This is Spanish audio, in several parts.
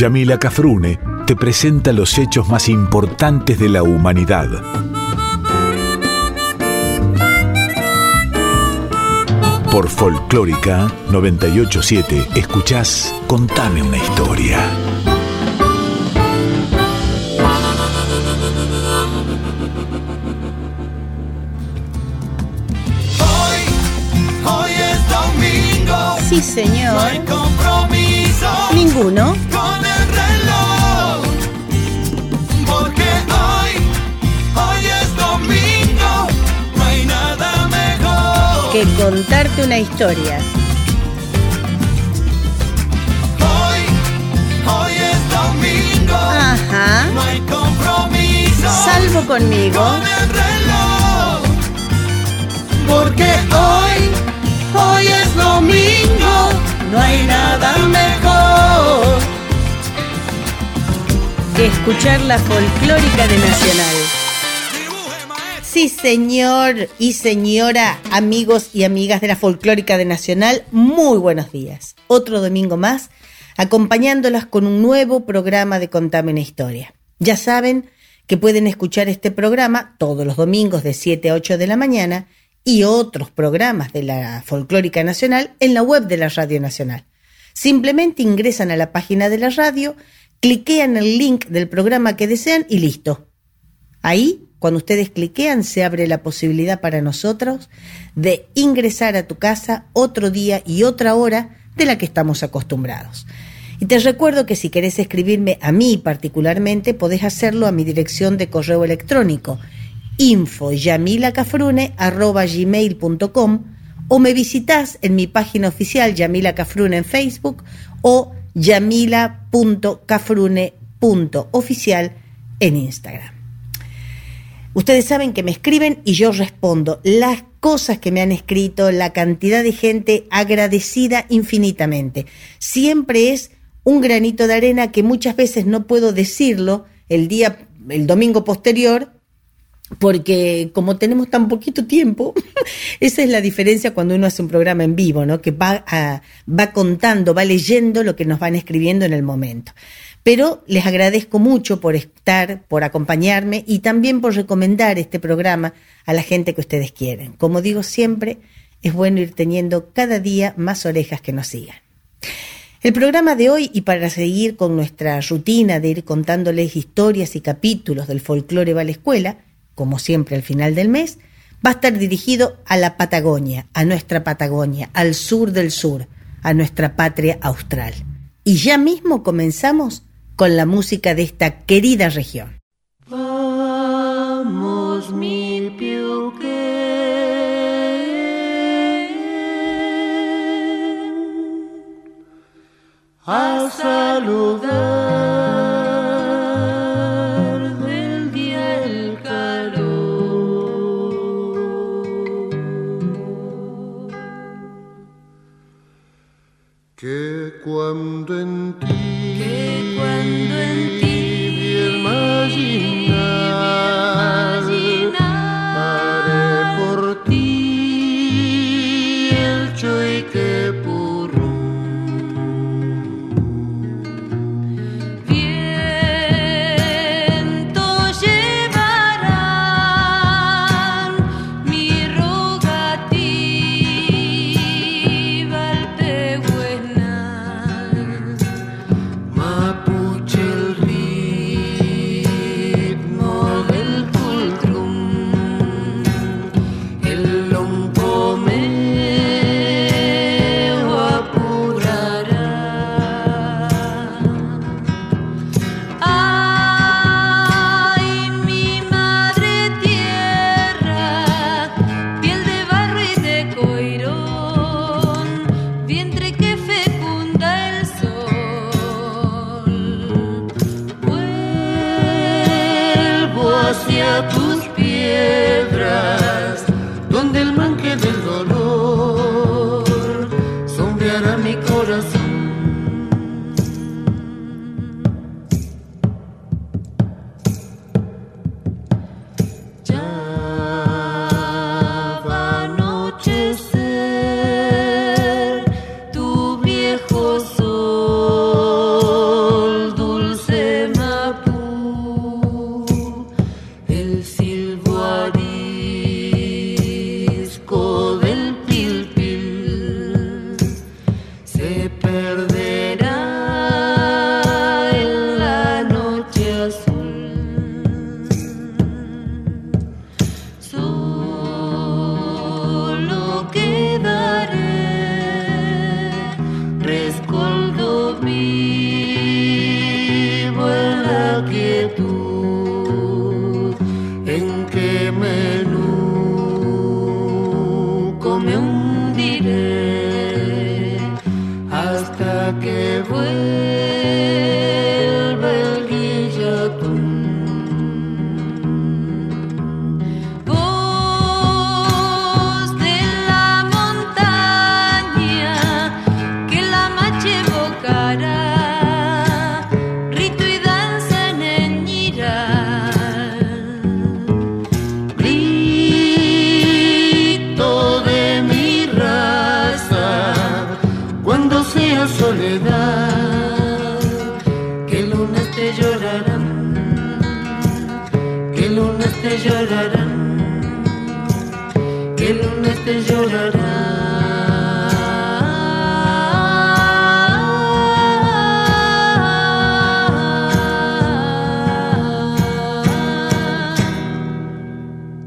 Yamila Cafrune te presenta los hechos más importantes de la humanidad. Por Folclórica 987 escuchás Contame una historia. Hoy, hoy es domingo. Sí, señor. No hay compromiso Ninguno. Que contarte una historia. Hoy, hoy es domingo. Ajá. No hay compromiso Salvo conmigo. con el reloj. Porque hoy, hoy es domingo. No hay nada mejor. Que escuchar la folclórica de Nacional. Sí, señor y señora, amigos y amigas de la folclórica de Nacional, muy buenos días. Otro domingo más, acompañándolas con un nuevo programa de Contame una historia. Ya saben que pueden escuchar este programa todos los domingos de 7 a 8 de la mañana y otros programas de la folclórica nacional en la web de la Radio Nacional. Simplemente ingresan a la página de la radio, cliquean el link del programa que desean y listo. Ahí, cuando ustedes cliquean, se abre la posibilidad para nosotros de ingresar a tu casa otro día y otra hora de la que estamos acostumbrados. Y te recuerdo que si querés escribirme a mí particularmente, podés hacerlo a mi dirección de correo electrónico info gmail.com o me visitas en mi página oficial Yamila Cafrune en Facebook o yamila.cafrune.oficial en Instagram. Ustedes saben que me escriben y yo respondo las cosas que me han escrito, la cantidad de gente agradecida infinitamente. Siempre es un granito de arena que muchas veces no puedo decirlo el día, el domingo posterior, porque como tenemos tan poquito tiempo, esa es la diferencia cuando uno hace un programa en vivo, ¿no? Que va, a- va contando, va leyendo lo que nos van escribiendo en el momento. Pero les agradezco mucho por estar, por acompañarme y también por recomendar este programa a la gente que ustedes quieren. Como digo siempre, es bueno ir teniendo cada día más orejas que nos sigan. El programa de hoy, y para seguir con nuestra rutina de ir contándoles historias y capítulos del folclore va a la escuela, como siempre al final del mes, va a estar dirigido a la Patagonia, a nuestra Patagonia, al sur del sur, a nuestra patria austral. Y ya mismo comenzamos con la música de esta querida región. Vamos, mi a saludar del día el calor. Que cuando en ti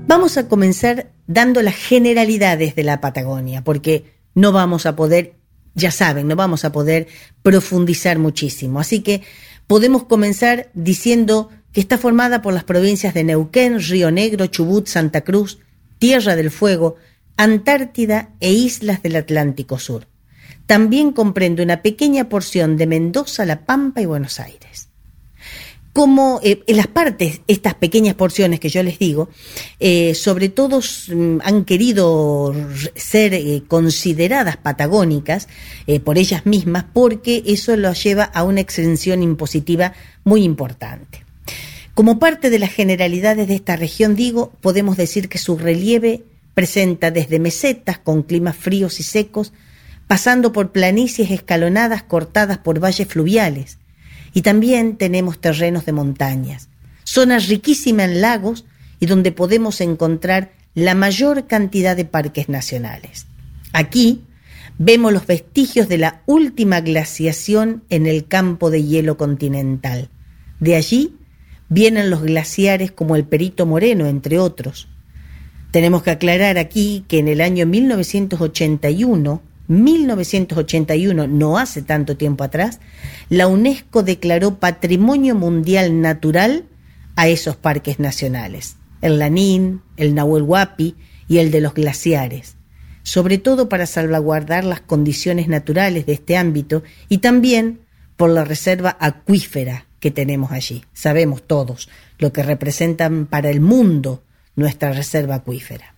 Vamos a comenzar dando las generalidades de la Patagonia, porque no vamos a poder, ya saben, no vamos a poder profundizar muchísimo. Así que podemos comenzar diciendo que está formada por las provincias de Neuquén, Río Negro, Chubut, Santa Cruz, Tierra del Fuego, Antártida e islas del Atlántico Sur. También comprende una pequeña porción de Mendoza, La Pampa y Buenos Aires. Como eh, en las partes, estas pequeñas porciones que yo les digo, eh, sobre todo mm, han querido ser eh, consideradas patagónicas por ellas mismas porque eso los lleva a una exención impositiva muy importante. Como parte de las generalidades de esta región, digo, podemos decir que su relieve presenta desde mesetas con climas fríos y secos, pasando por planicies escalonadas cortadas por valles fluviales, y también tenemos terrenos de montañas, zonas riquísimas en lagos y donde podemos encontrar la mayor cantidad de parques nacionales. Aquí vemos los vestigios de la última glaciación en el campo de hielo continental. De allí vienen los glaciares como el Perito Moreno, entre otros. Tenemos que aclarar aquí que en el año 1981, 1981, no hace tanto tiempo atrás, la UNESCO declaró Patrimonio Mundial Natural a esos parques nacionales, el Lanín, el Nahuel Huapi y el de los glaciares, sobre todo para salvaguardar las condiciones naturales de este ámbito y también por la reserva acuífera que tenemos allí. Sabemos todos lo que representan para el mundo nuestra reserva acuífera.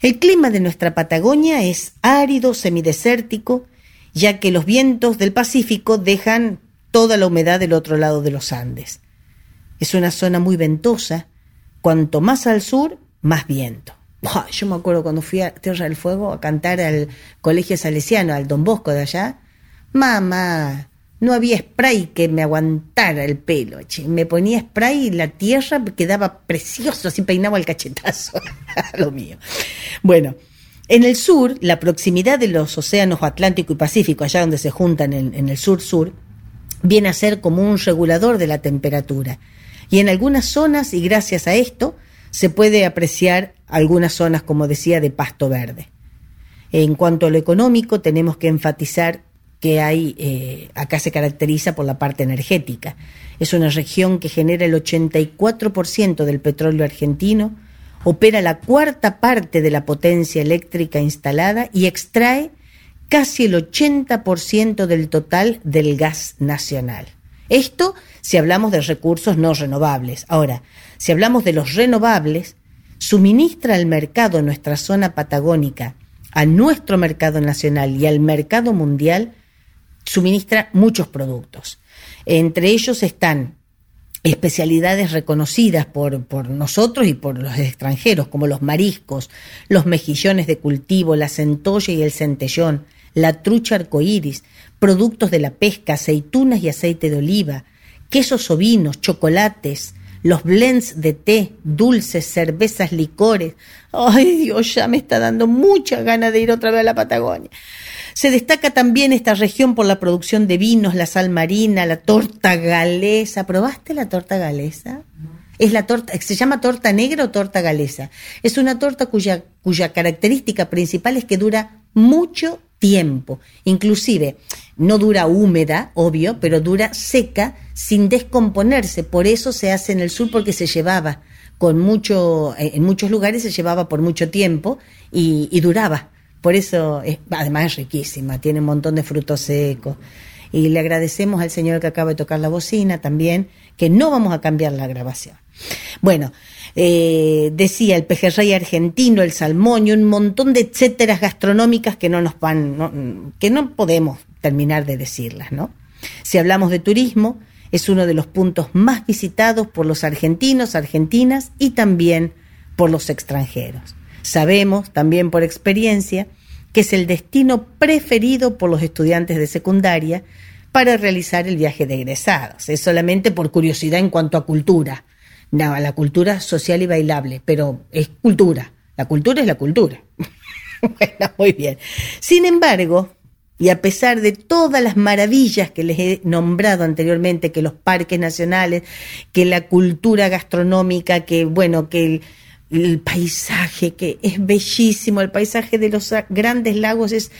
El clima de nuestra Patagonia es árido, semidesértico, ya que los vientos del Pacífico dejan toda la humedad del otro lado de los Andes. Es una zona muy ventosa, cuanto más al sur, más viento. Yo me acuerdo cuando fui a Tierra del Fuego a cantar al colegio salesiano, al Don Bosco de allá. Mamá, no había spray que me aguantara el pelo. Me ponía spray y la tierra quedaba precioso, así peinaba el cachetazo. Lo mío. Bueno, en el sur, la proximidad de los océanos Atlántico y Pacífico, allá donde se juntan en el sur-sur, viene a ser como un regulador de la temperatura. Y en algunas zonas, y gracias a esto, se puede apreciar algunas zonas, como decía, de pasto verde. En cuanto a lo económico, tenemos que enfatizar que hay, eh, acá se caracteriza por la parte energética. Es una región que genera el 84% del petróleo argentino, opera la cuarta parte de la potencia eléctrica instalada y extrae casi el 80% del total del gas nacional. Esto si hablamos de recursos no renovables. Ahora, si hablamos de los renovables, suministra al mercado nuestra zona patagónica, a nuestro mercado nacional y al mercado mundial, suministra muchos productos. Entre ellos están especialidades reconocidas por, por, nosotros y por los extranjeros, como los mariscos, los mejillones de cultivo, la centolla y el centellón, la trucha arcoíris, productos de la pesca, aceitunas y aceite de oliva, quesos ovinos, chocolates, los blends de té, dulces, cervezas, licores. Ay Dios, ya me está dando mucha ganas de ir otra vez a la Patagonia. Se destaca también esta región por la producción de vinos, la sal marina, la torta galesa. ¿Probaste la torta galesa? Es la torta, se llama torta negra o torta galesa. Es una torta cuya, cuya característica principal es que dura mucho tiempo. Inclusive, no dura húmeda, obvio, pero dura seca sin descomponerse. Por eso se hace en el sur porque se llevaba con mucho, en muchos lugares se llevaba por mucho tiempo y, y duraba. Por eso, es, además es riquísima, tiene un montón de frutos secos. Y le agradecemos al señor que acaba de tocar la bocina también, que no vamos a cambiar la grabación. Bueno, eh, decía el pejerrey argentino, el salmón y un montón de etcéteras gastronómicas que no nos van, no, que no podemos terminar de decirlas, ¿no? Si hablamos de turismo, es uno de los puntos más visitados por los argentinos, argentinas y también por los extranjeros. Sabemos también por experiencia que es el destino preferido por los estudiantes de secundaria para realizar el viaje de egresados. Es solamente por curiosidad en cuanto a cultura. No, la cultura social y bailable, pero es cultura. La cultura es la cultura. bueno, muy bien. Sin embargo, y a pesar de todas las maravillas que les he nombrado anteriormente, que los parques nacionales, que la cultura gastronómica, que bueno, que el, paisaje, que es bellísimo, el paisaje de los grandes lagos es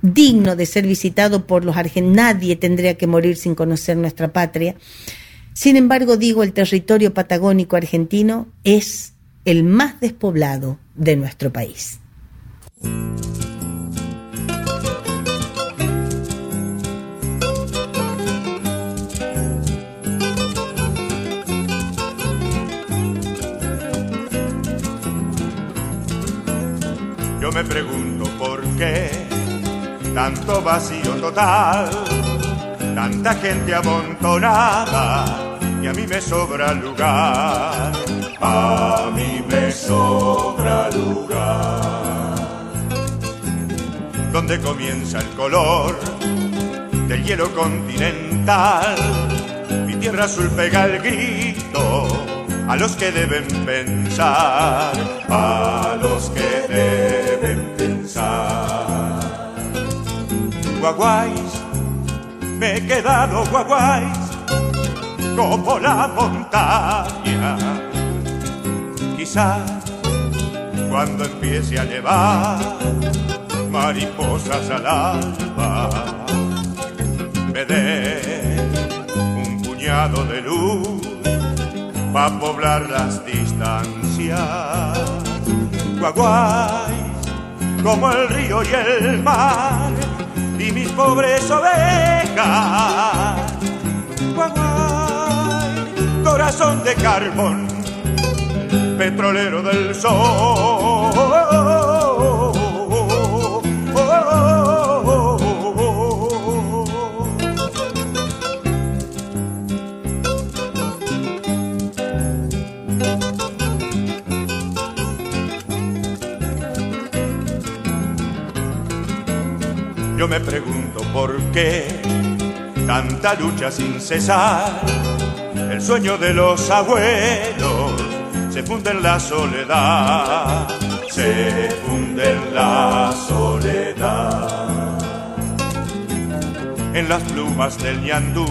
digno de ser visitado por los argentinos, nadie tendría que morir sin conocer nuestra patria. Sin embargo, digo, el territorio patagónico argentino es el más despoblado de nuestro país. Me pregunto por qué tanto vacío total, tanta gente amontonada y a mí me sobra lugar, a mí me sobra lugar. Donde comienza el color del hielo continental, mi tierra azul pega el grito a los que deben pensar, a los que deben Guaguáis, me he quedado guaguáis, como la montaña. Quizás cuando empiece a nevar, mariposas al alba, me den un puñado de luz pa' poblar las distancias. Guaguay, como el río y el mar, pobres ovejas. Guaguay, corazón de carbón, petrolero del sol. Yo me pregunto por qué tanta lucha sin cesar. El sueño de los abuelos se funde en la soledad, se funde en la soledad. En las plumas del ñandú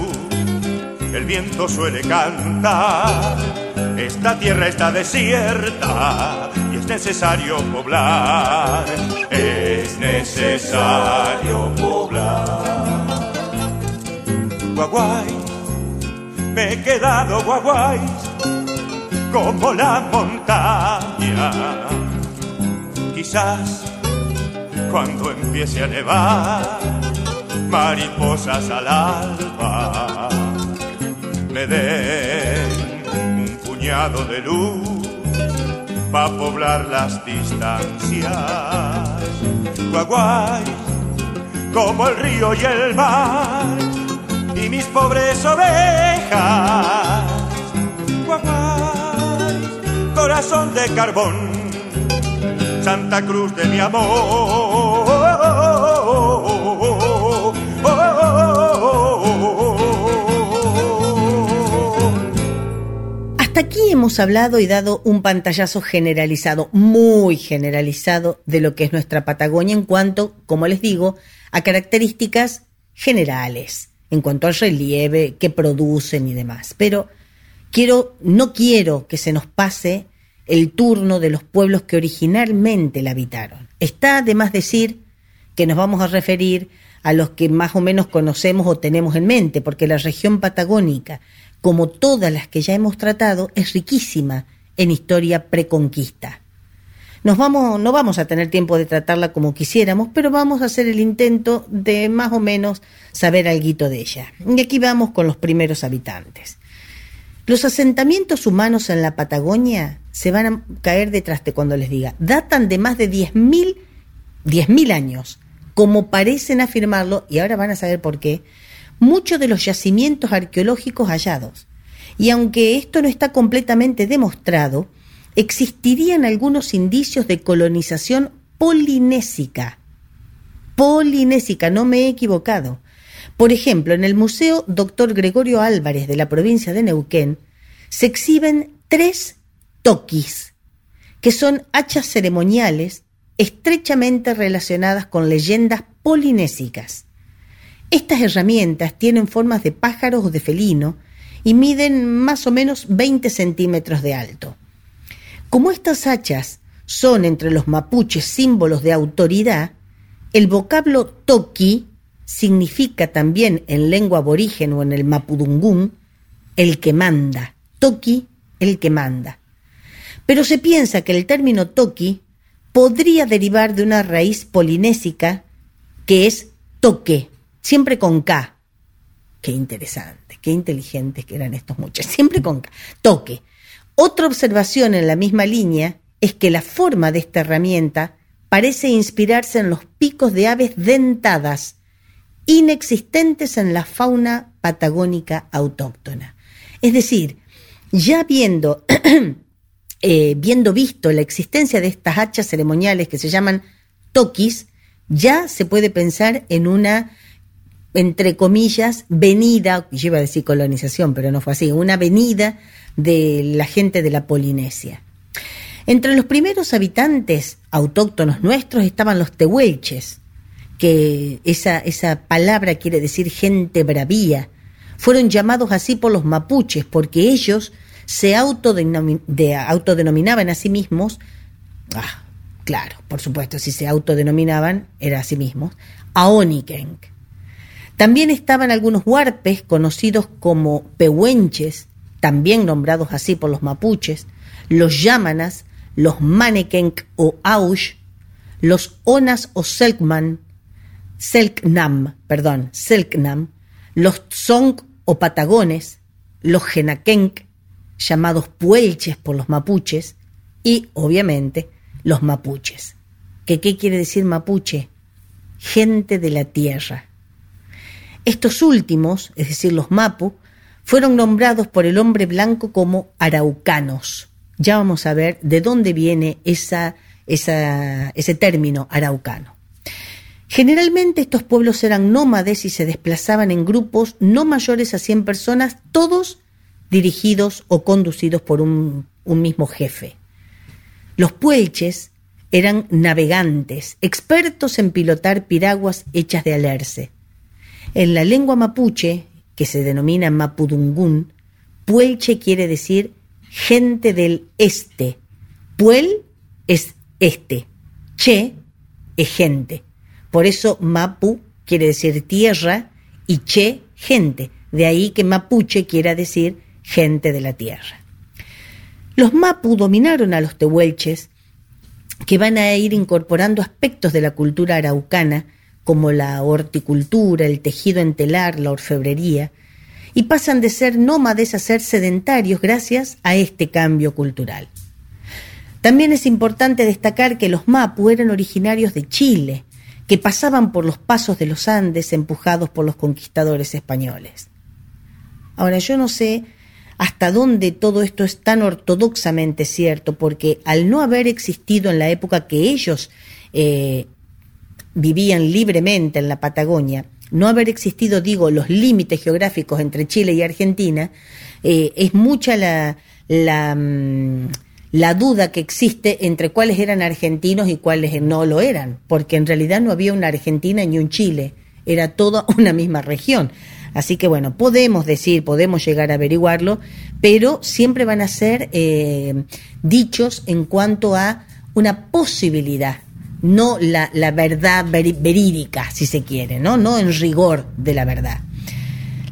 el viento suele cantar. Esta tierra está desierta necesario poblar. Es necesario poblar. Guaguay, me he quedado guaguay como la montaña. Quizás cuando empiece a nevar, mariposas al alba me den un puñado de luz pa' poblar las distancias. Guaguay, como el río y el mar, y mis pobres ovejas. Guaguay, corazón de carbón, Santa Cruz de mi amor. Aquí hemos hablado y dado un pantallazo generalizado, muy generalizado, de lo que es nuestra Patagonia en cuanto, como les digo, a características generales, en cuanto al relieve, que producen y demás. Pero quiero, no quiero que se nos pase el turno de los pueblos que originalmente la habitaron. Está de más decir que nos vamos a referir a los que más o menos conocemos o tenemos en mente, porque la región patagónica, como todas las que ya hemos tratado, es riquísima en historia preconquista. Nos vamos, no vamos a tener tiempo de tratarla como quisiéramos, pero vamos a hacer el intento de más o menos saber algo de ella. Y aquí vamos con los primeros habitantes. Los asentamientos humanos en la Patagonia se van a caer detrás de cuando les diga, datan de más de 10.000 10.000 años, como parecen afirmarlo, y ahora van a saber por qué, muchos de los yacimientos arqueológicos hallados. Y aunque esto no está completamente demostrado, existirían algunos indicios de colonización polinésica. Polinésica, no me he equivocado. Por ejemplo, en el Museo Dr. Gregorio Álvarez de la provincia de Neuquén se exhiben tres toquis, que son hachas ceremoniales estrechamente relacionadas con leyendas polinésicas. Estas herramientas tienen formas de pájaros o de felino y miden más o menos 20 centímetros de alto. Como estas hachas son entre los mapuches símbolos de autoridad, el vocablo toki significa también en lengua aborigen o en el mapudungún el que manda. Toki, el que manda. Pero se piensa que el término toki podría derivar de una raíz polinésica que es toque, siempre con K. Qué interesante, qué inteligentes que eran estos muchachos, siempre con K. Toque. Otra observación en la misma línea es que la forma de esta herramienta parece inspirarse en los picos de aves dentadas, inexistentes en la fauna patagónica autóctona. Es decir, ya viendo, eh, viendo visto la existencia de estas hachas ceremoniales que se llaman toquis, ya se puede pensar en una entre comillas, venida, yo iba a decir colonización, pero no fue así, una venida de la gente de la Polinesia. Entre los primeros habitantes autóctonos nuestros estaban los tehuelches, que esa, esa palabra quiere decir gente bravía. Fueron llamados así por los mapuches, porque ellos se autodenominaban a sí mismos, ah, claro, por supuesto, si se autodenominaban, era a sí mismos, Aonikenk también estaban algunos huarpes conocidos como pehuenches, también nombrados así por los mapuches, los yámanas, los manekenk o aush, los onas o selkman, selknam, perdón, selknam, los tsong o patagones, los genakenk, llamados puelches por los mapuches, y obviamente los mapuches. ¿Qué, ¿Qué quiere decir mapuche? Gente de la tierra. Estos últimos, es decir, los Mapu, fueron nombrados por el hombre blanco como araucanos. Ya vamos a ver de dónde viene ese término araucano. Generalmente estos pueblos eran nómades y se desplazaban en grupos no mayores a 100 personas, todos dirigidos o conducidos por un, un mismo jefe. Los puelches eran navegantes, expertos en pilotar piraguas hechas de alerce. En la lengua mapuche, que se denomina mapudungún, puelche quiere decir gente del este. Puel es este. Che es gente. Por eso mapu quiere decir tierra y che gente. De ahí que mapuche quiera decir gente de la tierra. Los mapu dominaron a los tehuelches, que van a ir incorporando aspectos de la cultura araucana como la horticultura, el tejido en telar, la orfebrería, y pasan de ser nómades a ser sedentarios gracias a este cambio cultural. También es importante destacar que los Mapu eran originarios de Chile, que pasaban por los pasos de los Andes empujados por los conquistadores españoles. Ahora, yo no sé hasta dónde todo esto es tan ortodoxamente cierto, porque al no haber existido en la época que ellos eh, vivían libremente en la Patagonia, no haber existido, digo, los límites geográficos entre Chile y Argentina, eh, es mucha la, la, mm, la duda que existe entre cuáles eran argentinos y cuáles no lo eran, porque en realidad no había una Argentina ni un Chile, era toda una misma región. Así que bueno, podemos decir, podemos llegar a averiguarlo, pero siempre van a ser eh, dichos en cuanto a una posibilidad, no la, verdad verídica, si se quiere, ¿no? no en rigor de la verdad.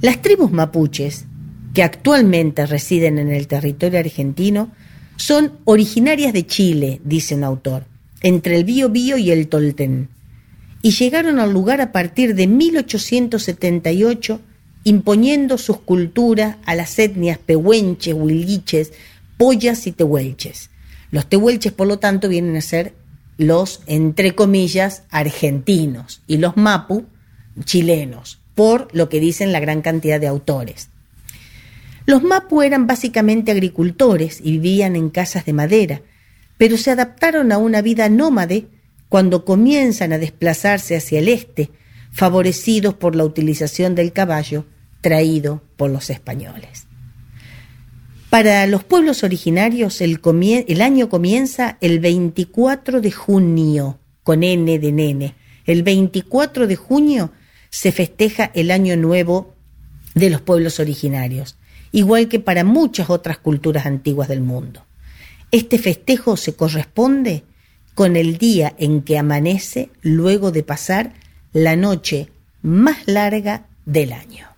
Las tribus mapuches, que actualmente residen en el territorio argentino, son originarias de Chile, dice un autor, entre el Bío y el Tolten, y llegaron al lugar a partir de 1878, imponiendo sus culturas a las etnias pehuenches, huilliches, pollas y tehuelches. Los tehuelches, por lo tanto, vienen a ser los, entre comillas, argentinos, y los mapu, chilenos, por lo que dicen la gran cantidad de autores. Los mapu eran básicamente agricultores y vivían en casas de madera, pero se adaptaron a una vida nómade cuando comienzan a desplazarse hacia el este, favorecidos por la utilización del caballo traído por los españoles. Para los pueblos originarios el, año comienza el 24 de junio, con N de nene. El 24 de junio se festeja el año nuevo de los pueblos originarios, igual que para muchas otras culturas antiguas del mundo. Este festejo se corresponde con el día en que amanece luego de pasar la noche más larga del año.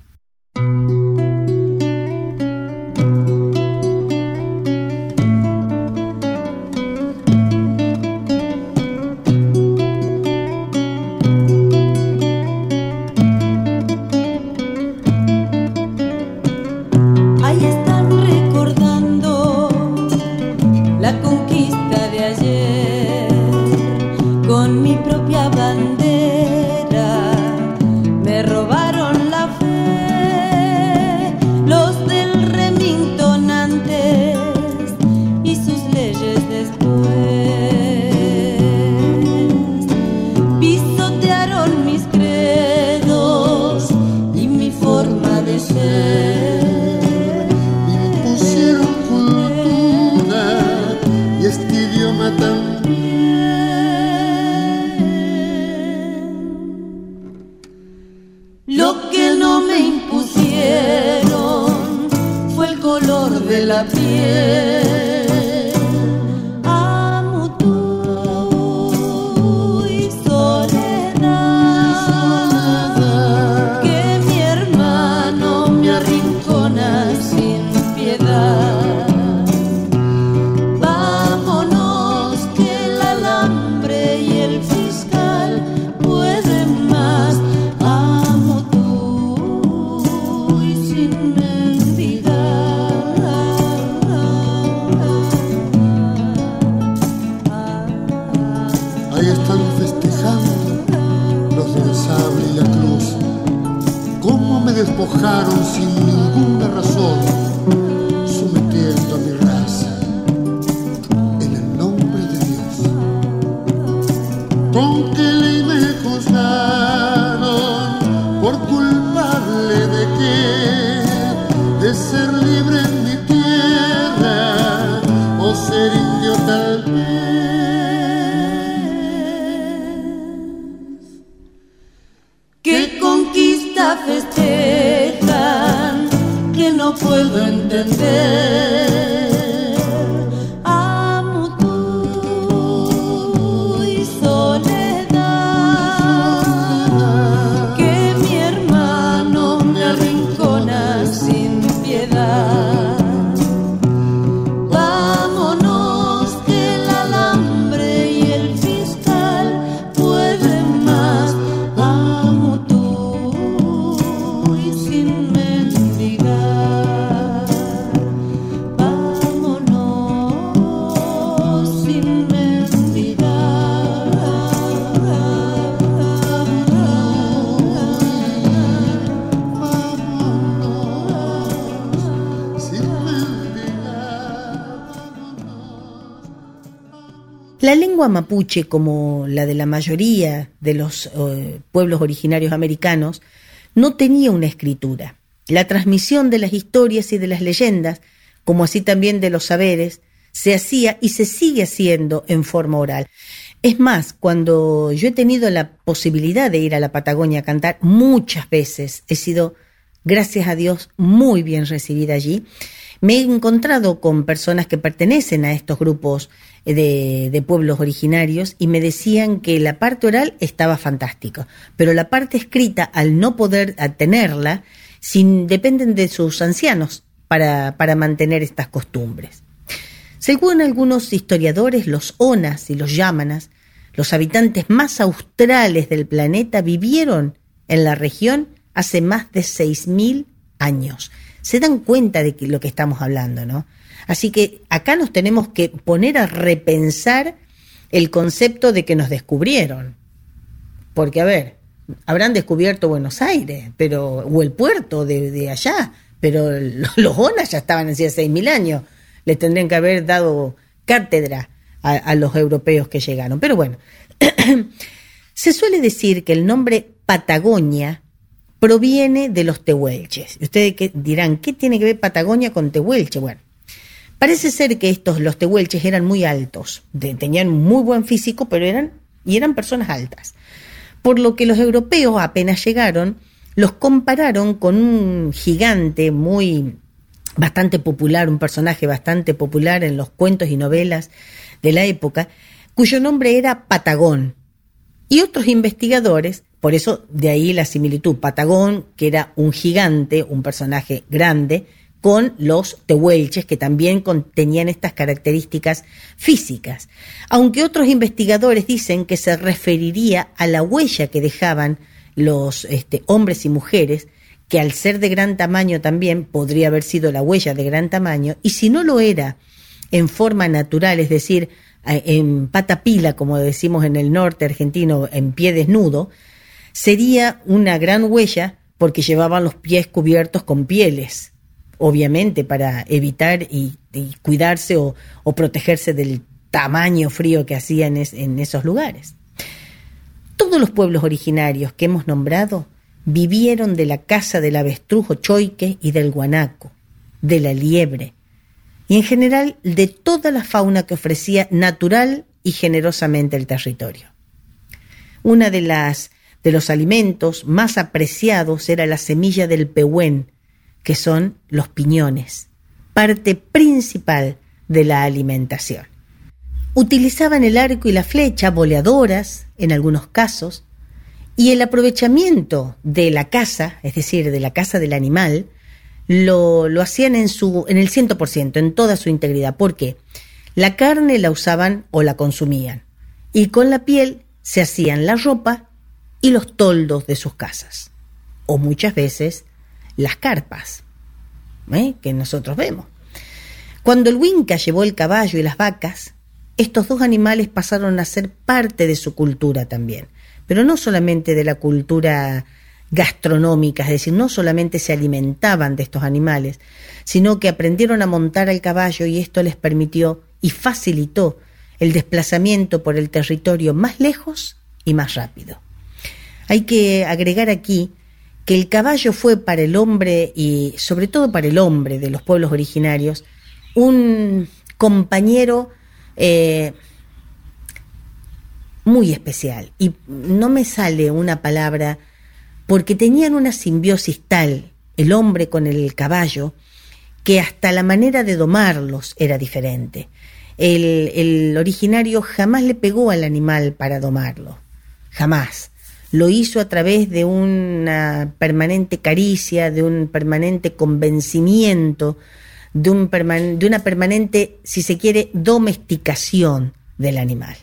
La piel. Amo tu y soledad, que mi hermano me arrincona sin piedad. Vámonos que el alambre y el mapuche, como la de la mayoría de los eh, pueblos originarios americanos, no tenía una escritura. La transmisión de las historias y de las leyendas como así también de los saberes, se hacía y se sigue haciendo en forma oral. Es más, cuando yo he tenido la posibilidad de ir a la Patagonia a cantar, muchas veces he sido, gracias a Dios, muy bien recibida allí. Me he encontrado con personas que pertenecen a estos grupos de, pueblos originarios y me decían que la parte oral estaba fantástica, pero la parte escrita, al no poder tenerla, sin, dependen de sus ancianos para, para mantener estas costumbres. Según algunos historiadores, los onas y los yámanas, los habitantes más australes del planeta, vivieron en la región hace más de 6.000 años. Se dan cuenta de lo que estamos hablando, ¿no? Así que acá nos tenemos que poner a repensar el concepto de que nos descubrieron. Porque, a ver, habrán descubierto Buenos Aires, pero, o el puerto de, allá, pero los ONAS ya estaban hacía 6.000 años. Les tendrían que haber dado cátedra a, a los europeos que llegaron. Pero bueno, se suele decir que el nombre Patagonia proviene de los tehuelches. Ustedes dirán, ¿qué tiene que ver Patagonia con tehuelche? Bueno, parece ser que estos, los tehuelches, eran muy altos, tenían muy buen físico, pero eran, y eran personas altas. Por lo que los europeos apenas llegaron, los compararon con un gigante muy bastante popular, un personaje bastante popular en los cuentos y novelas de la época, cuyo nombre era Patagón. Y otros investigadores por eso de ahí la similitud. Patagón, que era un gigante, un personaje grande, con los tehuelches, que también tenían estas características físicas. Aunque otros investigadores dicen que se referiría a la huella que dejaban los este, hombres y mujeres, que al ser de gran tamaño también podría haber sido la huella de gran tamaño, y si no lo era en forma natural, es decir, en pata pila, como decimos en el norte argentino, en pie desnudo, sería una gran huella porque llevaban los pies cubiertos con pieles, obviamente para evitar y, cuidarse o, protegerse del tamaño frío que hacían en, esos lugares. Todos los pueblos originarios que hemos nombrado vivieron de la caza del avestrujo choique y del guanaco, de la liebre, y en general de toda la fauna que ofrecía natural y generosamente el territorio. Una de las de los alimentos más apreciados era la semilla del pehuen, que son los piñones, parte principal de la alimentación. Utilizaban el arco y la flecha, boleadoras en algunos casos, y el aprovechamiento de la caza, es decir, de la caza del animal, lo, lo hacían en, su, en el 100%, en toda su integridad. ¿Por qué? La carne la usaban o la consumían, y con la piel se hacían la ropa y los toldos de sus casas, o muchas veces las carpas ¿eh? que nosotros vemos. Cuando el Winca llevó el caballo y las vacas, estos dos animales pasaron a ser parte de su cultura también, pero no solamente de la cultura gastronómica, es decir, no solamente se alimentaban de estos animales, sino que aprendieron a montar al caballo y esto les permitió y facilitó el desplazamiento por el territorio más lejos y más rápido. Hay que agregar aquí que el caballo fue para el hombre y sobre todo para el hombre de los pueblos originarios un compañero eh, muy especial. Y no me sale una palabra porque tenían una simbiosis tal, el hombre con el caballo, que hasta la manera de domarlos era diferente. El, el originario jamás le pegó al animal para domarlo, jamás lo hizo a través de una permanente caricia, de un permanente convencimiento, de, un de una permanente, si se quiere, domesticación del animal.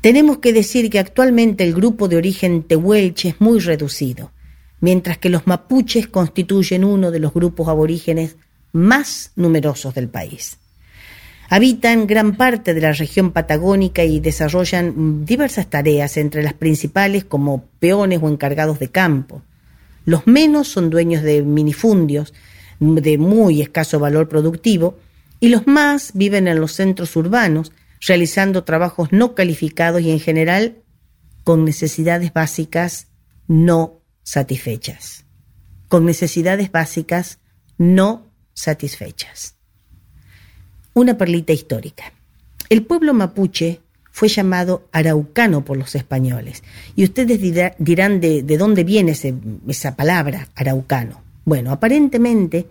Tenemos que decir que actualmente el grupo de origen tehuelche es muy reducido, mientras que los mapuches constituyen uno de los grupos aborígenes más numerosos del país. Habitan gran parte de la región patagónica y desarrollan diversas tareas, entre las principales como peones o encargados de campo. Los menos son dueños de minifundios de muy escaso valor productivo y los más viven en los centros urbanos, realizando trabajos no calificados y en general con necesidades básicas no satisfechas. Con necesidades básicas no satisfechas. Una perlita histórica. El pueblo mapuche fue llamado araucano por los españoles. Y ustedes dirán de, dónde viene esa palabra, araucano. Bueno, aparentemente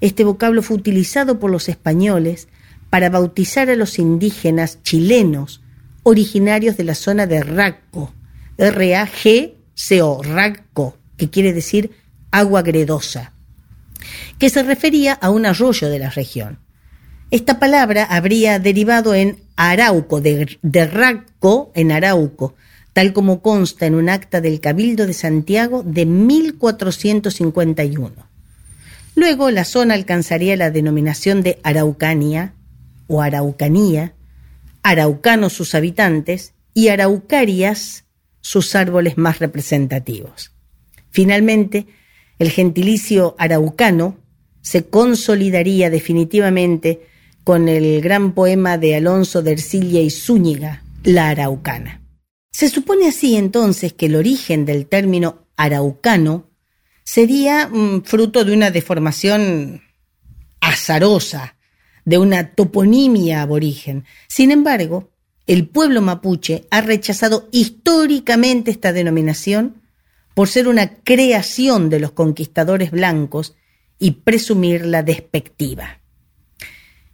este vocablo fue utilizado por los españoles para bautizar a los indígenas chilenos originarios de la zona de Raco, R-A-G-C-O, Raco, que quiere decir agua gredosa, que se refería a un arroyo de la región. Esta palabra habría derivado en Arauco, de, Raco en Arauco, tal como consta en un acta del Cabildo de Santiago de 1451. Luego la zona alcanzaría la denominación de Araucania o Araucanía, araucanos sus habitantes y araucarias sus árboles más representativos. Finalmente, el gentilicio araucano se consolidaría definitivamente con el gran poema de Alonso de Ercilla y Zúñiga, La Araucana. Se supone así entonces que el origen del término araucano sería mm, fruto de una deformación azarosa, de una toponimia aborigen. Sin embargo, el pueblo mapuche ha rechazado históricamente esta denominación por ser una creación de los conquistadores blancos y presumirla despectiva.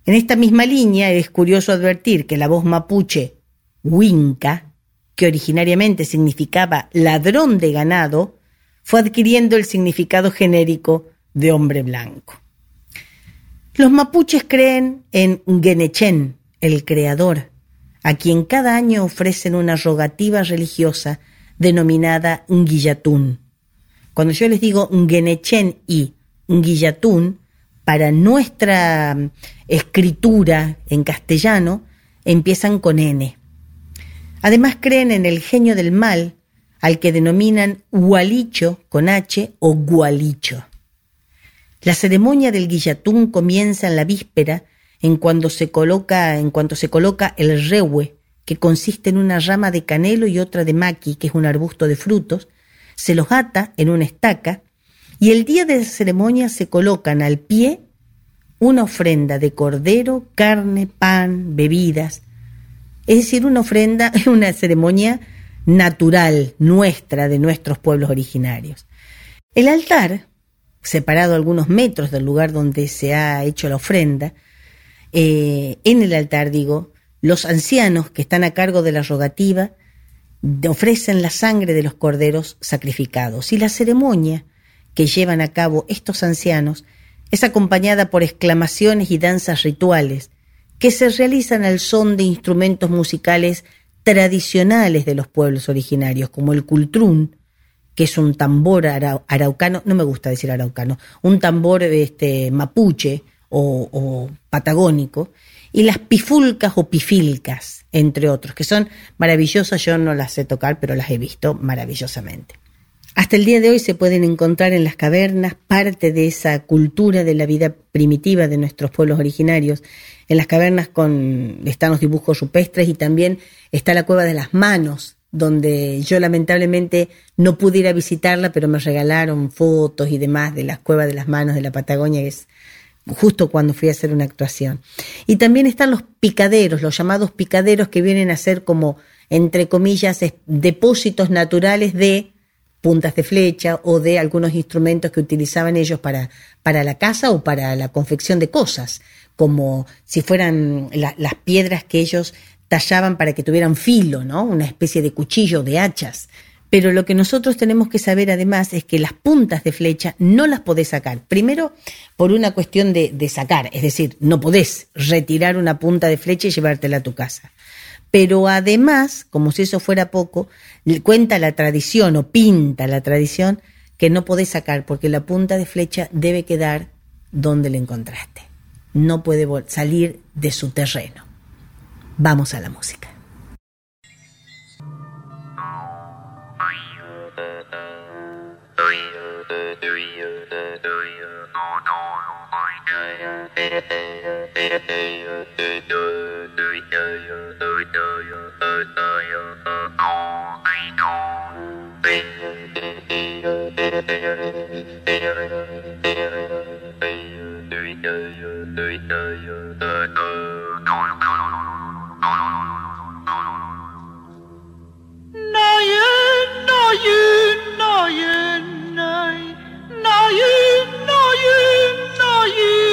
En esta misma línea es curioso advertir que la voz mapuche Huinca, que originariamente significaba ladrón de ganado, fue adquiriendo el significado genérico de hombre blanco. Los mapuches creen en Genechen, el creador, a quien cada año ofrecen una rogativa religiosa denominada Nguillatún. Cuando yo les digo Genechen y Nguillatún, para nuestra mm, escritura en castellano empiezan con N. Además creen en el genio del mal, al que denominan Gualicho con H o Gualicho. La ceremonia del guillatún comienza en la víspera, en cuanto se coloca, en cuanto se coloca el rehue, que consiste en una rama de canelo y otra de maqui, que es un arbusto de frutos, se los ata en una estaca y el día de la ceremonia se colocan al pie una ofrenda de cordero, carne, pan, bebidas. Es decir, una ofrenda, una ceremonia natural, nuestra, de nuestros pueblos originarios. El altar, separado algunos metros del lugar donde se ha hecho la ofrenda, eh, en el altar, digo, los ancianos que están a cargo de la rogativa ofrecen la sangre de los corderos sacrificados y la ceremonia que llevan a cabo estos ancianos es acompañada por exclamaciones y danzas rituales que se realizan al son de instrumentos musicales tradicionales de los pueblos originarios, como el cultrún, que es un tambor araucano, no me gusta decir araucano, un tambor este, mapuche o, o patagónico, y las pifulcas o pifilcas, entre otros, que son maravillosas, yo no las sé tocar, pero las he visto maravillosamente. Hasta el día de hoy se pueden encontrar en las cavernas parte de esa cultura de la vida primitiva de nuestros pueblos originarios. En las cavernas con, están los dibujos rupestres y también está la cueva de las manos, donde yo lamentablemente no pude ir a visitarla, pero me regalaron fotos y demás de las cuevas de las manos de la Patagonia, que es justo cuando fui a hacer una actuación. Y también están los picaderos, los llamados picaderos que vienen a ser como, entre comillas, depósitos naturales de puntas de flecha o de algunos instrumentos que utilizaban ellos para, para la caza o para la confección de cosas, como si fueran las piedras que ellos tallaban para que tuvieran filo, ¿no? Una especie de cuchillo, de hachas. Pero lo que nosotros tenemos que saber además es que las puntas de flecha no las podés sacar. Primero, por una cuestión de, de sacar, es decir, no podés retirar una punta de flecha y llevártela a tu casa. Pero además, como si eso fuera poco, cuenta la tradición o pinta la tradición que no podés sacar porque la punta de flecha debe quedar donde la encontraste. No puede salir de su terreno. Vamos a la música. no, you, no, you, no, you, no, you.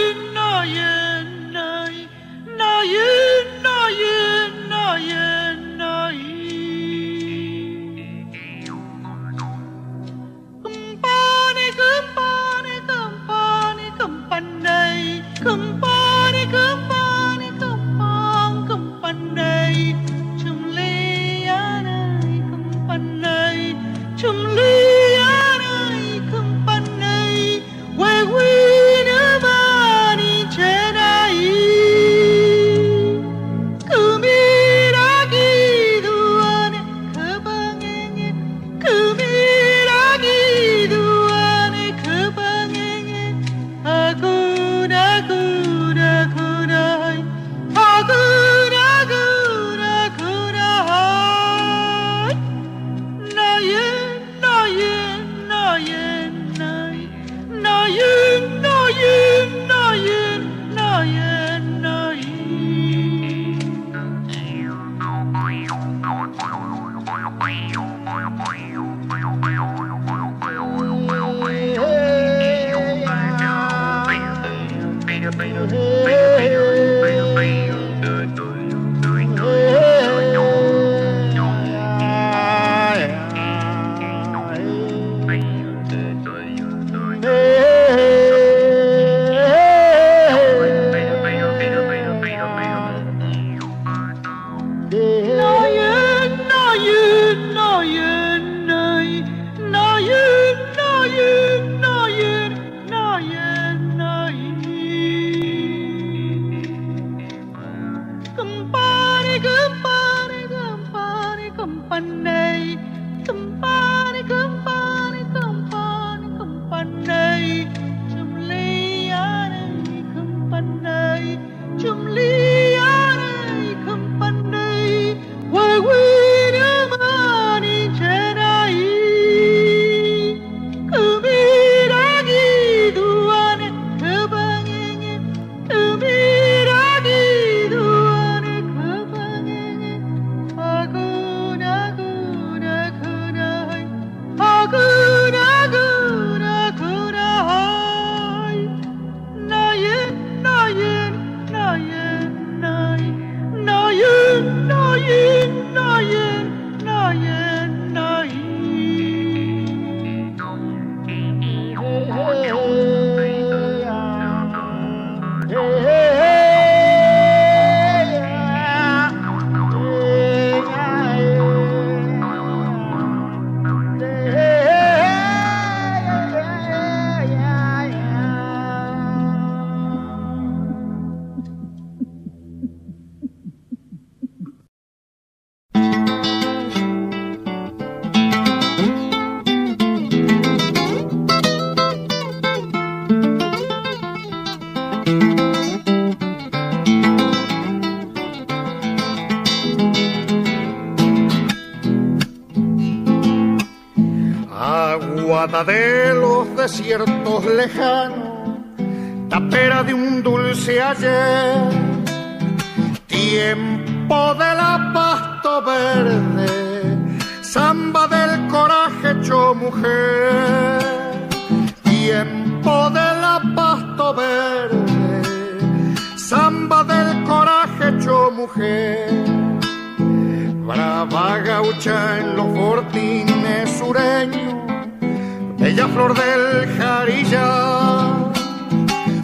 Bella flor del jarilla.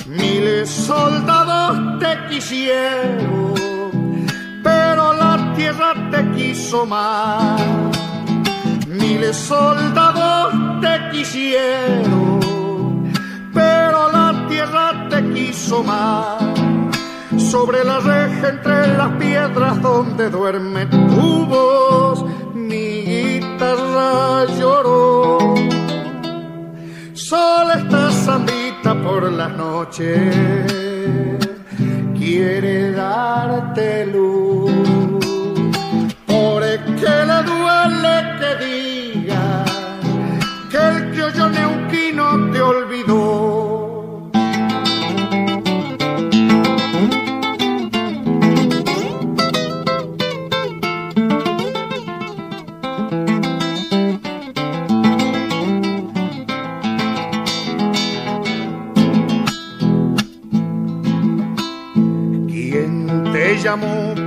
Miles soldados te quisieron, pero la tierra te quiso más. Miles soldados te quisieron, pero la tierra te quiso más. Sobre la reja entre las piedras donde duerme tu voz, mi guitarra lloró Sol esta sandita por las noches quiere darte luz. Por que le duele que diga que el criollo neuquino te olvidó.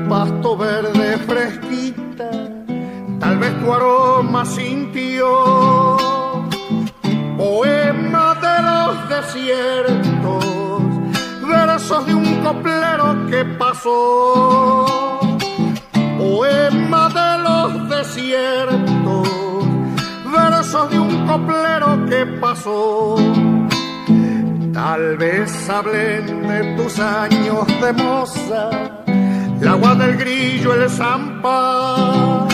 Pasto verde fresquita, tal vez tu aroma sintió. Poema de los desiertos, versos de un coplero que pasó. Poema de los desiertos, versos de un coplero que pasó. Tal vez hablen de tus años de moza, el agua del grillo, el zampa,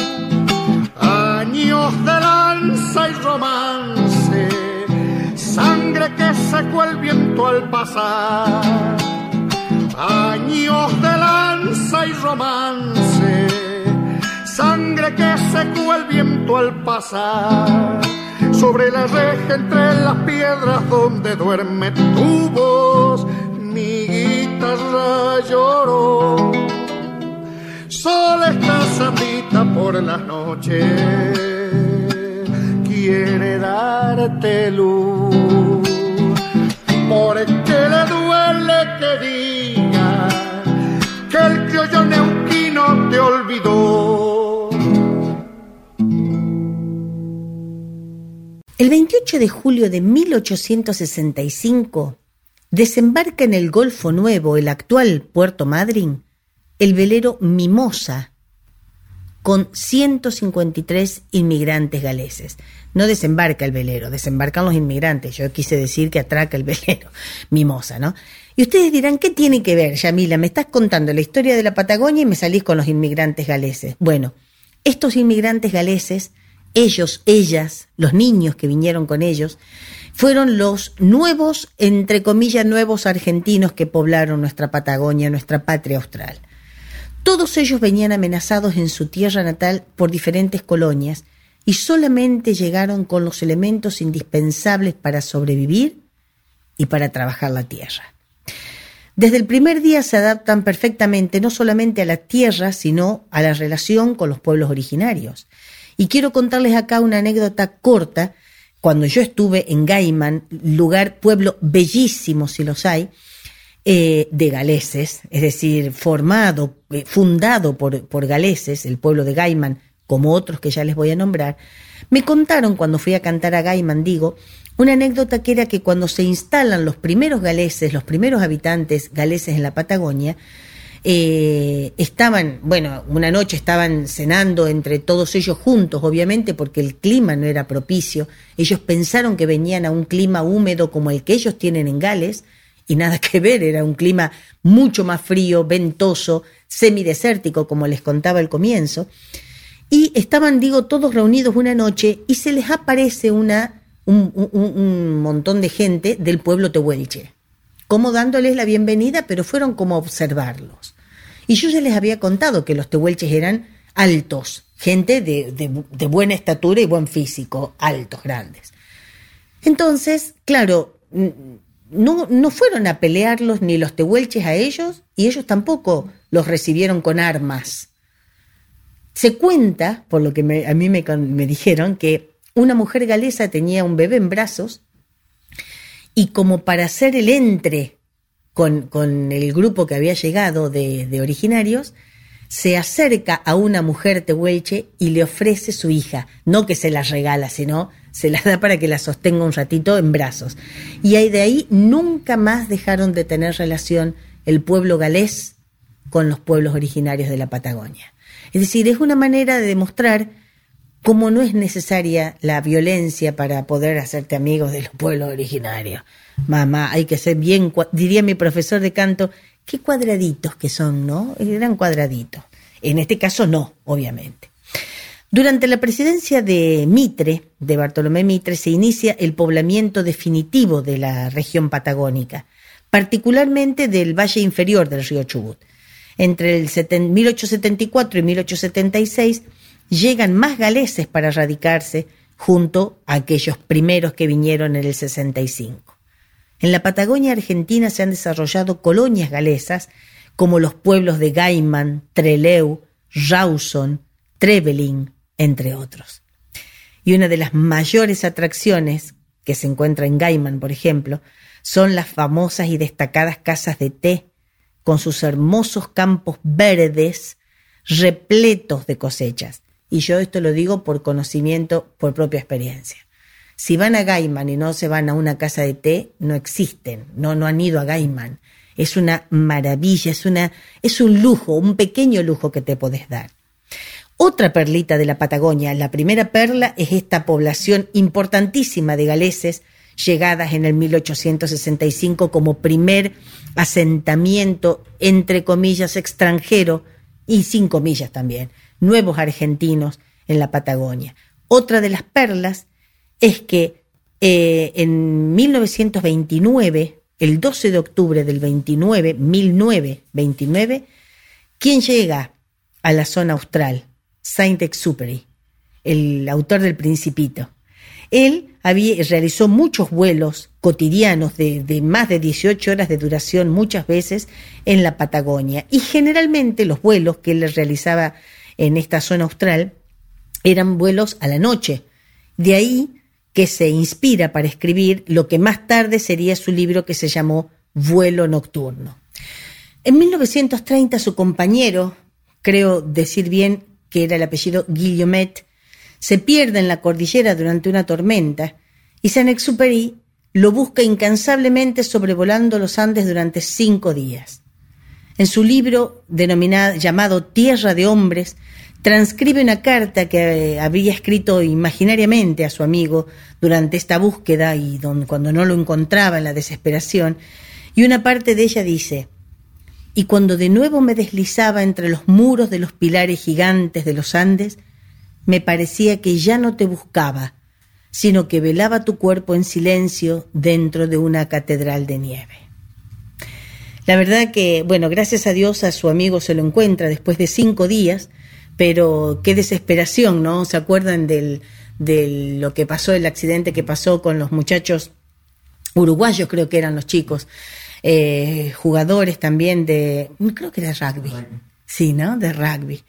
años de lanza y romance, sangre que secó el viento al pasar, años de lanza y romance, sangre que secó el viento al pasar sobre la reja entre las piedras donde duerme tu voz, mi guitarra lloró. Sola está sandita por las noches, quiere darte luz, porque le duele que diga que el criollo neuquino te olvidó. El 28 de julio de 1865 desembarca en el Golfo Nuevo, el actual Puerto Madryn, el velero Mimosa, con 153 inmigrantes galeses. No desembarca el velero, desembarcan los inmigrantes. Yo quise decir que atraca el velero Mimosa, ¿no? Y ustedes dirán, ¿qué tiene que ver, Yamila? Me estás contando la historia de la Patagonia y me salís con los inmigrantes galeses. Bueno, estos inmigrantes galeses ellos, ellas, los niños que vinieron con ellos, fueron los nuevos, entre comillas, nuevos argentinos que poblaron nuestra Patagonia, nuestra patria austral. Todos ellos venían amenazados en su tierra natal por diferentes colonias y solamente llegaron con los elementos indispensables para sobrevivir y para trabajar la tierra. Desde el primer día se adaptan perfectamente no solamente a la tierra, sino a la relación con los pueblos originarios. Y quiero contarles acá una anécdota corta. Cuando yo estuve en Gaiman, lugar, pueblo bellísimo, si los hay, eh, de galeses, es decir, formado, eh, fundado por, por galeses, el pueblo de Gaiman, como otros que ya les voy a nombrar, me contaron cuando fui a cantar a Gaiman, digo, una anécdota que era que cuando se instalan los primeros galeses, los primeros habitantes galeses en la Patagonia, eh, estaban, bueno, una noche estaban cenando entre todos ellos juntos, obviamente, porque el clima no era propicio. Ellos pensaron que venían a un clima húmedo como el que ellos tienen en Gales, y nada que ver, era un clima mucho más frío, ventoso, semidesértico, como les contaba al comienzo. Y estaban, digo, todos reunidos una noche y se les aparece una, un, un, montón de gente del pueblo tehuelche, como dándoles la bienvenida, pero fueron como observarlos. Y yo ya les había contado que los tehuelches eran altos, gente de, de buena estatura y buen físico, altos, grandes. Entonces, claro, no, no fueron a pelearlos ni los tehuelches a ellos, y ellos tampoco los recibieron con armas. Se cuenta, por lo que a mí me, me dijeron, que una mujer galesa tenía un bebé en brazos y como para hacer el entre con, con el grupo que había llegado de, de, originarios, se acerca a una mujer tehuelche y le ofrece su hija, no que se la regala, sino se la da para que la sostenga un ratito en brazos. Y de ahí nunca más dejaron de tener relación el pueblo galés con los pueblos originarios de la Patagonia. Es decir, es una manera de demostrar cómo no es necesaria la violencia para poder hacerte amigos de los pueblos originarios. Mamá, hay que ser bien, diría mi profesor de canto, qué cuadraditos que son, ¿no? Eran cuadraditos. En este caso no, obviamente. Durante la presidencia de Mitre, de Bartolomé Mitre, se inicia el poblamiento definitivo de la región patagónica, particularmente del valle inferior del río Chubut. Entre el 1874 y 1876 llegan más galeses para radicarse junto a aquellos primeros que vinieron en el 65. En la Patagonia Argentina se han desarrollado colonias galesas como los pueblos de Gaiman, Treleu, Rawson, Trevelin, entre otros. Y una de las mayores atracciones que se encuentra en Gaiman, por ejemplo, son las famosas y destacadas casas de té con sus hermosos campos verdes repletos de cosechas. Y yo esto lo digo por conocimiento, por propia experiencia. Si van a Gaiman y no se van a una casa de té, no existen, no, no han ido a Gaiman. Es una maravilla, es, una, es un lujo, un pequeño lujo que te podés dar. Otra perlita de la Patagonia, la primera perla es esta población importantísima de galeses llegadas en el 1865 como primer asentamiento, entre comillas, extranjero y sin comillas también, nuevos argentinos en la Patagonia. Otra de las perlas es que eh, en 1929, el 12 de octubre del 29, 1929, ¿quién llega a la zona austral? Saint-Exupéry, el autor del Principito. Él había, realizó muchos vuelos cotidianos de, de, más de 18 horas de duración muchas veces en la Patagonia y generalmente los vuelos que él realizaba en esta zona austral eran vuelos a la noche. De ahí que se inspira para escribir lo que más tarde sería su libro que se llamó Vuelo Nocturno. En 1930 su compañero, creo decir bien que era el apellido Guillaumet, se pierde en la cordillera durante una tormenta y Saint-Exupéry lo busca incansablemente sobrevolando los Andes durante cinco días. En su libro denominado, llamado Tierra de Hombres, transcribe una carta que eh, había escrito imaginariamente a su amigo durante esta búsqueda y cuando no lo encontraba en la desesperación, y una parte de ella dice, y cuando de nuevo me deslizaba entre los muros de los pilares gigantes de los Andes, me parecía que ya no te buscaba, sino que velaba tu cuerpo en silencio dentro de una catedral de nieve. La verdad que, bueno, gracias a Dios a su amigo se lo encuentra después de cinco días, pero qué desesperación, ¿no? ¿Se acuerdan de lo que pasó, el accidente que pasó con los muchachos uruguayos, creo que eran los chicos, eh, jugadores también de, creo que era rugby, sí, ¿no? De rugby.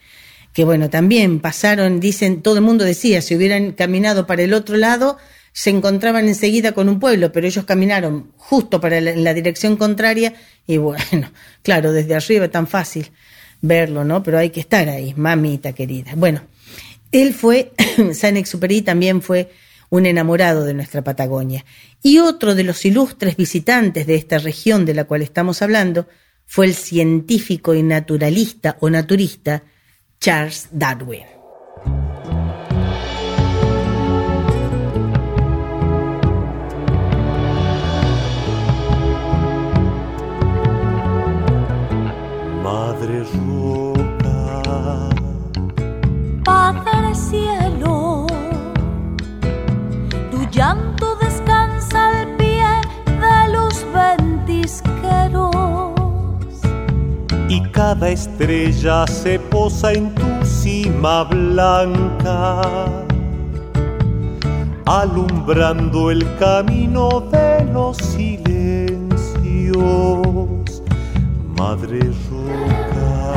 Que bueno, también pasaron, dicen, todo el mundo decía, si hubieran caminado para el otro lado, se encontraban enseguida con un pueblo, pero ellos caminaron justo para la, en la dirección contraria y bueno, claro, desde arriba tan fácil verlo, ¿no? Pero hay que estar ahí, mamita querida. Bueno, él fue, Saint-Exupéry también fue un enamorado de nuestra Patagonia. Y otro de los ilustres visitantes de esta región de la cual estamos hablando fue el científico y naturalista o naturista Charles Darwin. Cada estrella se posa en tu cima blanca, alumbrando el camino de los silencios. Madre roca.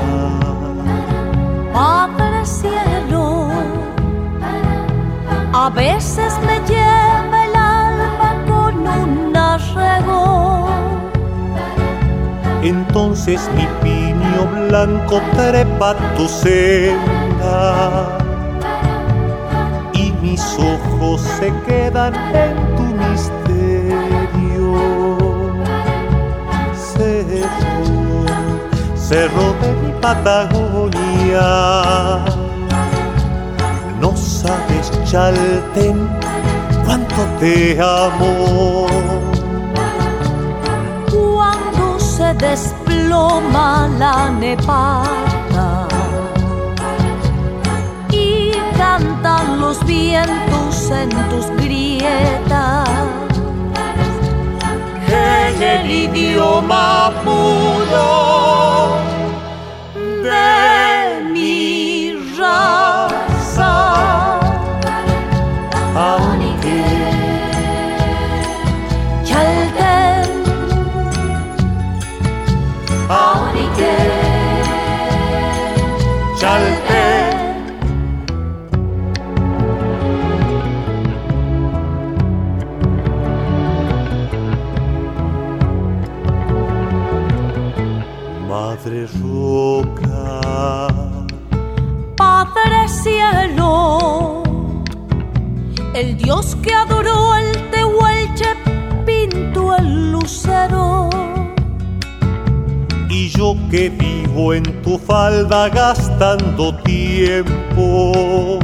Padre cielo, a veces me lleva el alma con un arrego. Entonces mi blanco trepa tu senda y mis ojos se quedan en tu misterio. Cerro, cerro de mi Patagonia, no sabes, Chalten, cuánto te amo. Cuando se desploma la nevada y cantan los vientos en tus grietas. en el idioma puro de que vivo en tu falda gastando tiempo,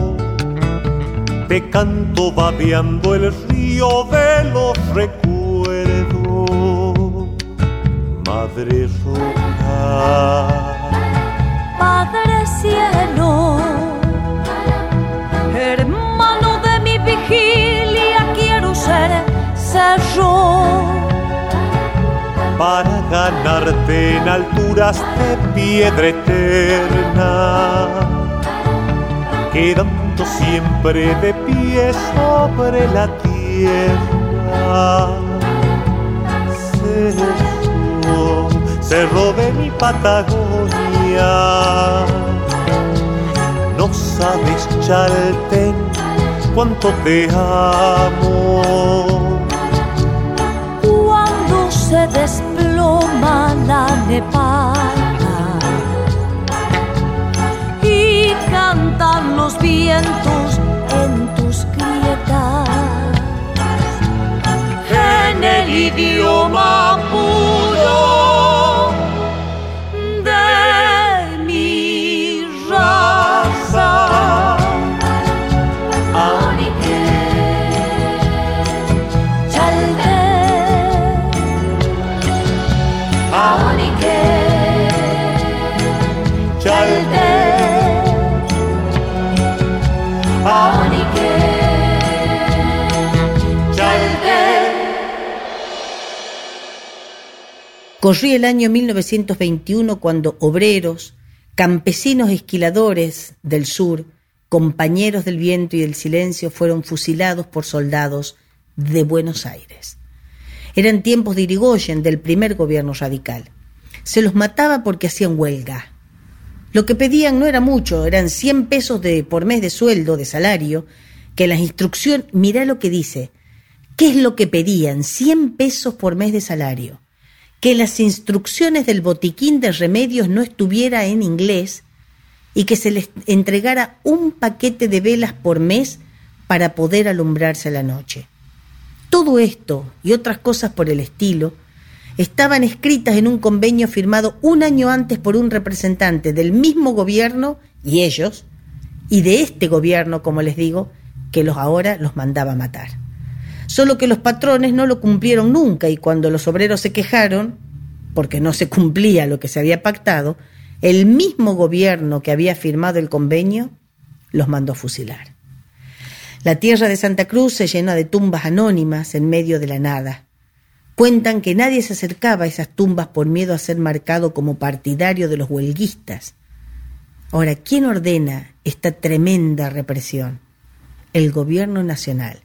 te canto babeando el río de los recuerdos, Madre roca. Padre cielo, hermano de mi vigilia, quiero ser cerro. Para ganarte en alturas de piedra eterna, quedando siempre de pie sobre la tierra. Cerro, cerro de mi Patagonia, no sabes, Chalten, cuánto te amo. Cuando se desploma la nepala y cantan los vientos Corría el año 1921 cuando obreros, campesinos esquiladores del sur, compañeros del viento y del silencio, fueron fusilados por soldados de Buenos Aires. Eran tiempos de Irigoyen, del primer gobierno radical. Se los mataba porque hacían huelga. Lo que pedían no era mucho, eran 100 pesos de, por mes de sueldo, de salario, que la instrucción, mirá lo que dice, ¿qué es lo que pedían? 100 pesos por mes de salario que las instrucciones del botiquín de remedios no estuviera en inglés y que se les entregara un paquete de velas por mes para poder alumbrarse la noche. Todo esto y otras cosas por el estilo estaban escritas en un convenio firmado un año antes por un representante del mismo gobierno y ellos, y de este gobierno, como les digo, que los ahora los mandaba matar. Solo que los patrones no lo cumplieron nunca y cuando los obreros se quejaron, porque no se cumplía lo que se había pactado, el mismo gobierno que había firmado el convenio los mandó fusilar. La tierra de Santa Cruz se llenó de tumbas anónimas en medio de la nada. Cuentan que nadie se acercaba a esas tumbas por miedo a ser marcado como partidario de los huelguistas. Ahora, ¿quién ordena esta tremenda represión? El gobierno nacional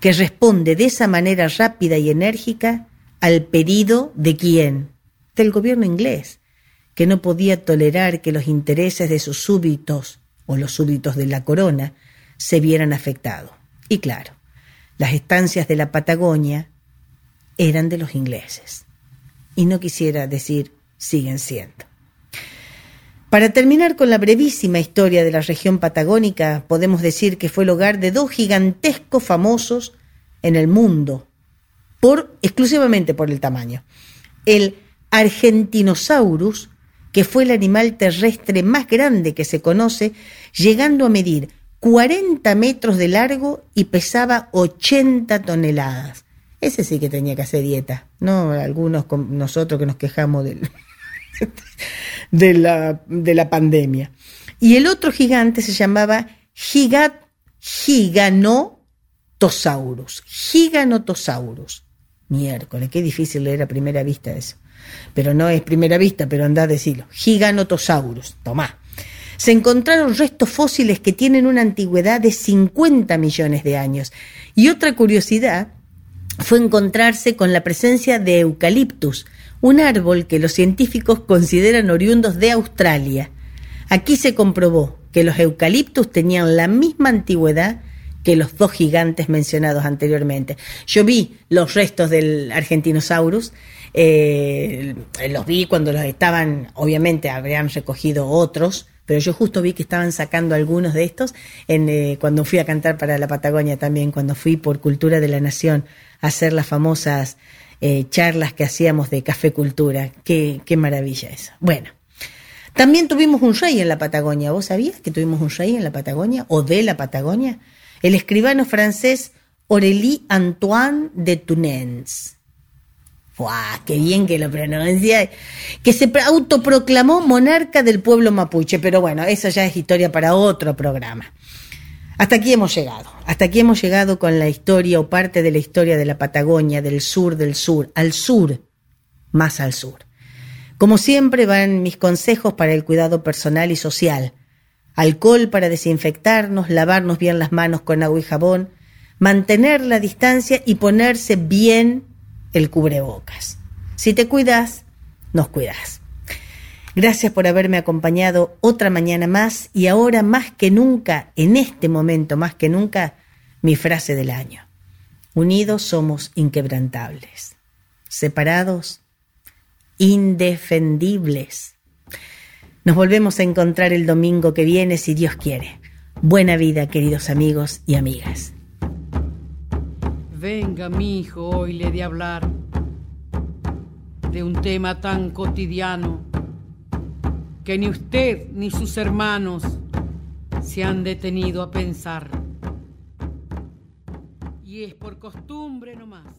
que responde de esa manera rápida y enérgica al pedido de quién? Del gobierno inglés, que no podía tolerar que los intereses de sus súbditos o los súbditos de la corona se vieran afectados. Y claro, las estancias de la Patagonia eran de los ingleses. Y no quisiera decir siguen siendo. Para terminar con la brevísima historia de la región patagónica, podemos decir que fue el hogar de dos gigantescos famosos en el mundo, por, exclusivamente por el tamaño. El Argentinosaurus, que fue el animal terrestre más grande que se conoce, llegando a medir 40 metros de largo y pesaba 80 toneladas. Ese sí que tenía que hacer dieta, no algunos con nosotros que nos quejamos del, de, la, de la pandemia. Y el otro gigante se llamaba Gigat, Giganotosaurus. Giganotosaurus. Miércoles, qué difícil leer a primera vista eso. Pero no es primera vista, pero anda a decirlo. Giganotosaurus. Tomá. Se encontraron restos fósiles que tienen una antigüedad de 50 millones de años. Y otra curiosidad fue encontrarse con la presencia de Eucaliptus, un árbol que los científicos consideran oriundos de Australia. Aquí se comprobó que los eucaliptus tenían la misma antigüedad que los dos gigantes mencionados anteriormente. Yo vi los restos del Argentinosaurus Eh, los vi cuando los estaban, obviamente habrían recogido otros, pero yo justo vi que estaban sacando algunos de estos en, eh, cuando fui a cantar para la Patagonia también, cuando fui por Cultura de la Nación a hacer las famosas eh, charlas que hacíamos de café cultura. Qué, qué maravilla eso. Bueno. También tuvimos un rey en la Patagonia. ¿Vos sabías que tuvimos un rey en la Patagonia o de la Patagonia? El escribano francés Aurélie Antoine de Tunens. ¡Guau! ¡Qué bien que lo pronuncia! Que se autoproclamó monarca del pueblo mapuche, pero bueno, eso ya es historia para otro programa. Hasta aquí hemos llegado. Hasta aquí hemos llegado con la historia o parte de la historia de la Patagonia, del sur del sur, al sur, más al sur. Como siempre van mis consejos para el cuidado personal y social. Alcohol para desinfectarnos, lavarnos bien las manos con agua y jabón, mantener la distancia y ponerse bien el cubrebocas. Si te cuidas, nos cuidas. Gracias por haberme acompañado otra mañana más y ahora más que nunca, en este momento más que nunca, mi frase del año. Unidos somos inquebrantables. Separados, indefendibles. Nos volvemos a encontrar el domingo que viene, si Dios quiere. Buena vida, queridos amigos y amigas. Venga, mi hijo, hoy le de hablar de un tema tan cotidiano que ni usted ni sus hermanos se han detenido a pensar. Y es por costumbre nomás.